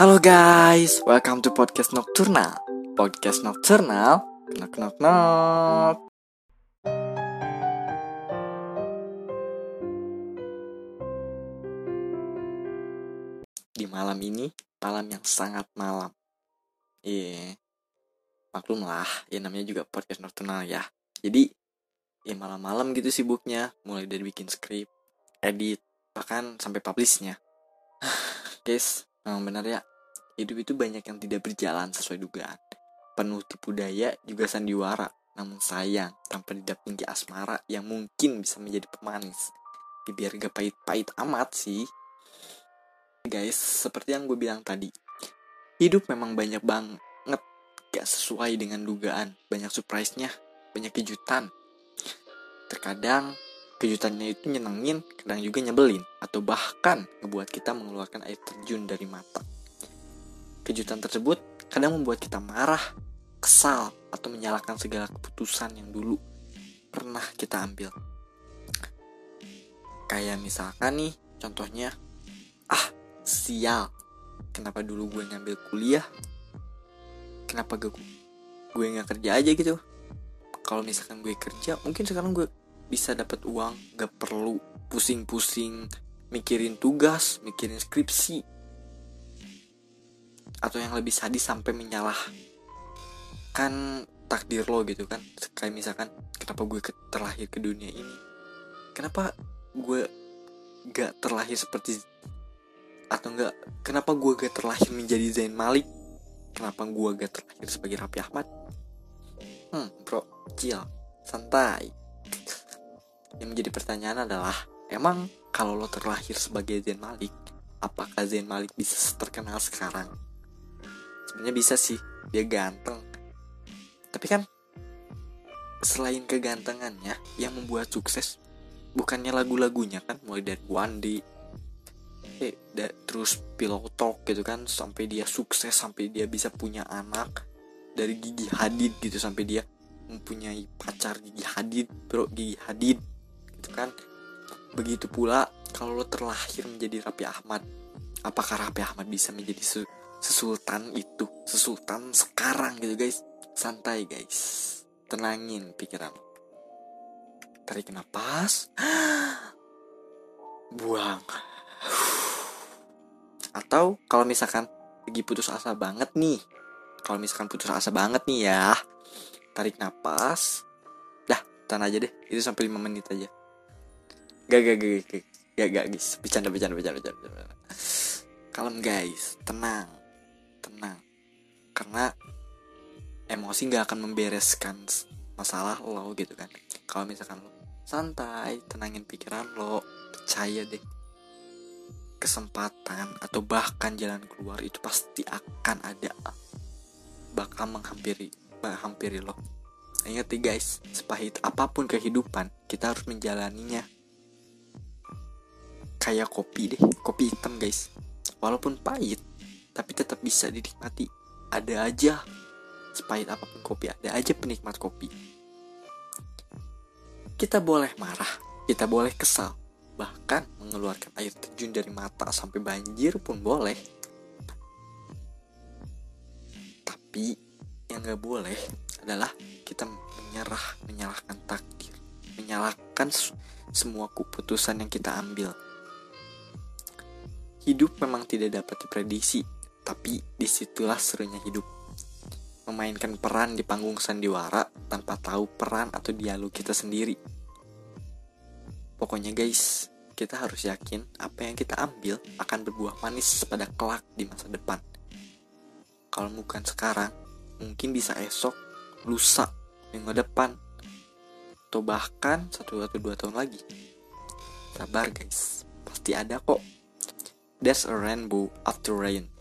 Halo guys, welcome to podcast Nocturnal. Podcast Nocturnal, knock knock knock. Di malam ini, malam yang sangat malam. Iya, maklum lah, ya namanya juga podcast Nocturnal ya. Jadi, ya malam-malam gitu sibuknya, mulai dari bikin skrip, edit, bahkan sampai publishnya. guys, memang benar ya, hidup itu banyak yang tidak berjalan sesuai dugaan. Penuh tipu daya juga sandiwara, namun sayang tanpa didampingi asmara yang mungkin bisa menjadi pemanis. Ya, biar gak pahit-pahit amat sih. Guys, seperti yang gue bilang tadi, hidup memang banyak banget gak sesuai dengan dugaan. Banyak surprise-nya, banyak kejutan. Terkadang kejutannya itu nyenengin, kadang juga nyebelin, atau bahkan ngebuat kita mengeluarkan air terjun dari mata. Kejutan tersebut kadang membuat kita marah, kesal, atau menyalahkan segala keputusan yang dulu pernah kita ambil. Kayak misalkan nih, contohnya, ah sial, kenapa dulu gue ngambil kuliah? Kenapa gue gue nggak kerja aja gitu? Kalau misalkan gue kerja, mungkin sekarang gue bisa dapat uang, gak perlu pusing-pusing mikirin tugas, mikirin skripsi, atau yang lebih sadis sampai menyalah kan takdir lo gitu kan? Kayak misalkan kenapa gue terlahir ke dunia ini? Kenapa gue gak terlahir seperti atau enggak kenapa gue gak terlahir menjadi Zain Malik? Kenapa gue gak terlahir sebagai Raffi Ahmad? Hmm bro chill santai. Yang menjadi pertanyaan adalah emang kalau lo terlahir sebagai Zain Malik apakah Zain Malik bisa terkenal sekarang sebenarnya bisa sih dia ganteng. Tapi kan selain kegantengannya yang membuat sukses bukannya lagu-lagunya kan? Mulai dari Day eh, da, terus Pillow Talk gitu kan? Sampai dia sukses sampai dia bisa punya anak. Dari Gigi Hadid gitu sampai dia mempunyai pacar Gigi Hadid bro Gigi Hadid gitu kan? Begitu pula kalau lo terlahir menjadi Raffi Ahmad apakah Raffi Ahmad bisa menjadi sesultan itu sesultan sekarang gitu guys. Santai guys. Tenangin pikiran. Tarik nafas buang. Atau kalau misalkan lagi putus asa banget nih kalau misalkan putus asa banget nih ya tarik nafas dah tahan aja deh. Itu sampai 5 menit aja. Gak gak gak gak gak, gak guys. Bercanda bercanda bercanda, bercanda. kalem guys. Tenang tenang karena emosi nggak akan membereskan masalah lo gitu kan. Kalau misalkan lo santai tenangin pikiran lo percaya deh kesempatan atau bahkan jalan keluar itu pasti akan ada bakal menghampiri menghampiri lo. Ingat nih guys sepahit apa pun kehidupan kita harus menjalaninya. Kayak kopi deh kopi hitam guys. Walaupun pahit tapi tetap bisa dinikmati. Ada aja. Sepahit apa pun kopi ada aja penikmat kopi. Kita boleh marah kita boleh kesal bahkan mengeluarkan air terjun dari mata sampai banjir pun boleh. Tapi yang gak boleh adalah kita menyerah menyalahkan takdir menyalahkan semua keputusan yang kita ambil. Hidup memang tidak dapat diprediksi tapi di situlah serunya hidup. Memainkan peran di panggung sandiwara tanpa tahu peran atau dialog kita sendiri. Pokoknya guys, kita harus yakin apa yang kita ambil akan berbuah manis pada kelak di masa depan. Kalau bukan sekarang, mungkin bisa esok, lusa, minggu depan, atau bahkan satu atau dua tahun lagi. Sabar guys, pasti ada kok. There's a rainbow after rain.